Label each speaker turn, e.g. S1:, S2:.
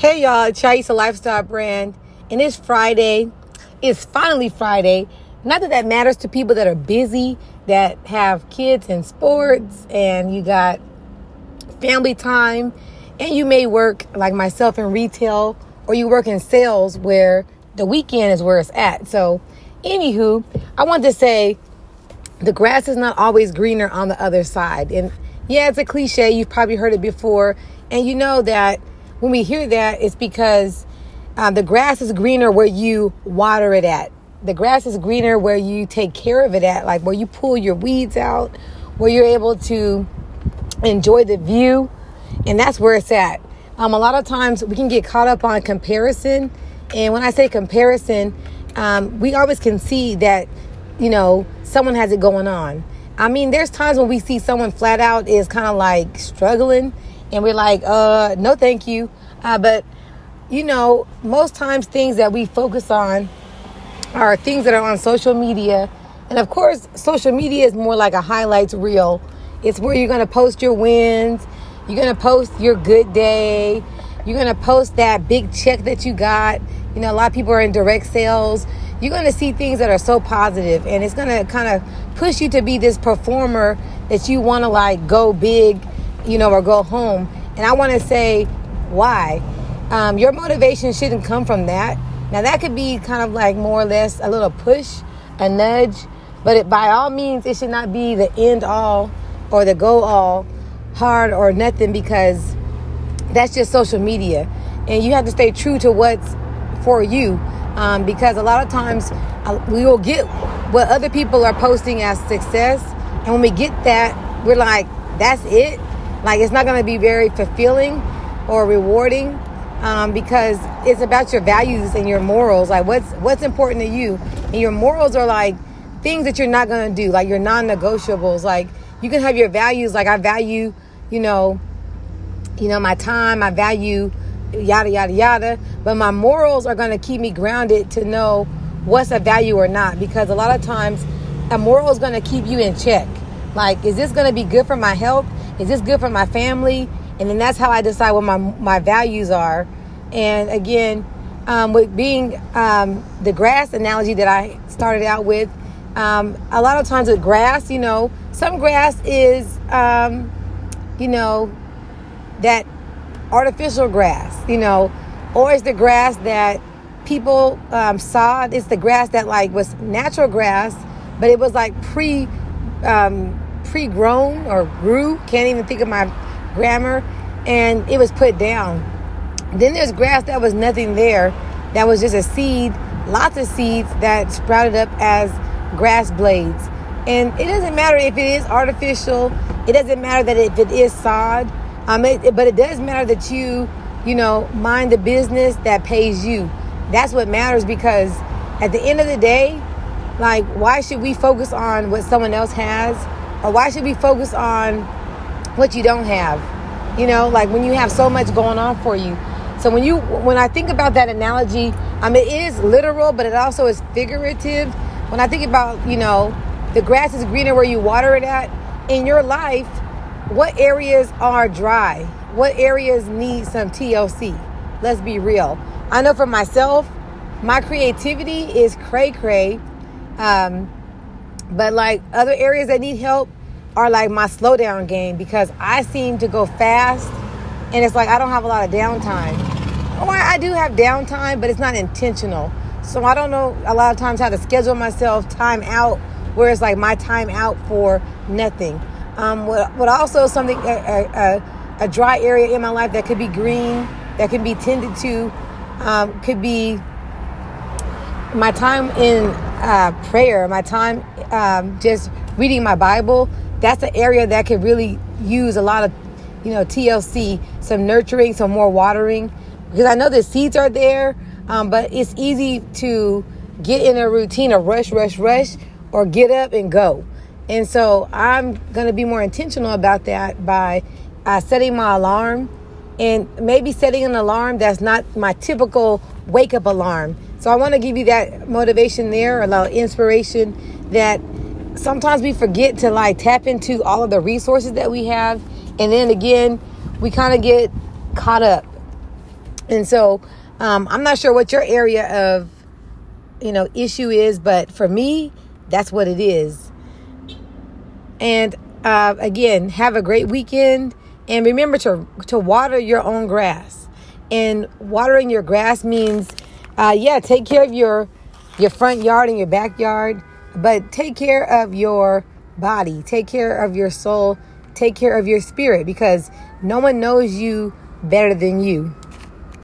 S1: Hey y'all, it's Chaisa Lifestyle Brand, and it's Friday. It's finally Friday. Not that that matters to people that are busy, that have kids and sports, and you got family time, and you may work like myself in retail, or you work in sales where the weekend is where it's at. So, anywho, I want to say the grass is not always greener on the other side. And yeah, it's a cliche. You've probably heard it before. And you know that when we hear that, it's because um, the grass is greener where you water it at. The grass is greener where you take care of it at, like where you pull your weeds out, where you're able to enjoy the view. And that's where it's at. Um, a lot of times we can get caught up on comparison. And when I say comparison, um, we always can see that, you know, someone has it going on. I mean, there's times when we see someone flat out is kind of like struggling and we're like, uh, no, thank you. Uh, but, you know, most times things that we focus on are things that are on social media. And of course, social media is more like a highlights reel. It's where you're going to post your wins, you're going to post your good day, you're going to post that big check that you got. You know, a lot of people are in direct sales. You're going to see things that are so positive, and it's going to kind of push you to be this performer that you want to like go big you know, or go home. And I want to say why. Um, your motivation shouldn't come from that. Now, that could be kind of like more or less a little push, a nudge, but it, by all means, it should not be the end all or the go all, hard or nothing, because that's just social media. And you have to stay true to what's for you. Um, because a lot of times uh, we will get what other people are posting as success. And when we get that, we're like, that's it. Like it's not going to be very fulfilling or rewarding um, because it's about your values and your morals. Like what's what's important to you, and your morals are like things that you're not going to do, like your non-negotiables. Like you can have your values. Like I value, you know, you know my time. I value yada yada yada. But my morals are going to keep me grounded to know what's a value or not because a lot of times a moral is going to keep you in check. Like, is this going to be good for my health? Is this good for my family? And then that's how I decide what my my values are. And again, um, with being um, the grass analogy that I started out with, um, a lot of times with grass, you know, some grass is, um, you know, that artificial grass, you know, or it's the grass that people um, saw. It's the grass that like was natural grass, but it was like pre um, pre-grown or grew can't even think of my grammar and it was put down. Then there's grass that was nothing there that was just a seed lots of seeds that sprouted up as grass blades. And it doesn't matter if it is artificial it doesn't matter that if it is sod um, it, but it does matter that you you know mind the business that pays you. That's what matters because at the end of the day like why should we focus on what someone else has or why should we focus on what you don't have? You know, like when you have so much going on for you. So when you when I think about that analogy, I mean it is literal, but it also is figurative. When I think about, you know, the grass is greener where you water it at, in your life, what areas are dry? What areas need some TLC? Let's be real. I know for myself, my creativity is cray cray. Um, but like other areas that need help are like my slow down game because I seem to go fast and it's like I don't have a lot of downtime. Or I do have downtime, but it's not intentional. So I don't know a lot of times how to schedule myself time out where it's like my time out for nothing. Um, what, what also something a, a, a, dry area in my life that could be green, that can be tended to, um, could be my time in uh, prayer, my time um, just reading my Bible, that's an area that could really use a lot of, you know, TLC, some nurturing, some more watering. Because I know the seeds are there, um, but it's easy to get in a routine of rush, rush, rush, or get up and go. And so I'm going to be more intentional about that by uh, setting my alarm and maybe setting an alarm that's not my typical wake up alarm. So I want to give you that motivation there, a little inspiration that sometimes we forget to like tap into all of the resources that we have and then again we kind of get caught up And so um, I'm not sure what your area of, you know, issue is, but for me, that's what it is. And uh, again, have a great weekend, and remember to to water your own grass. And watering your grass means, uh, yeah, take care of your your front yard and your backyard, but take care of your body, take care of your soul, take care of your spirit, because no one knows you better than you.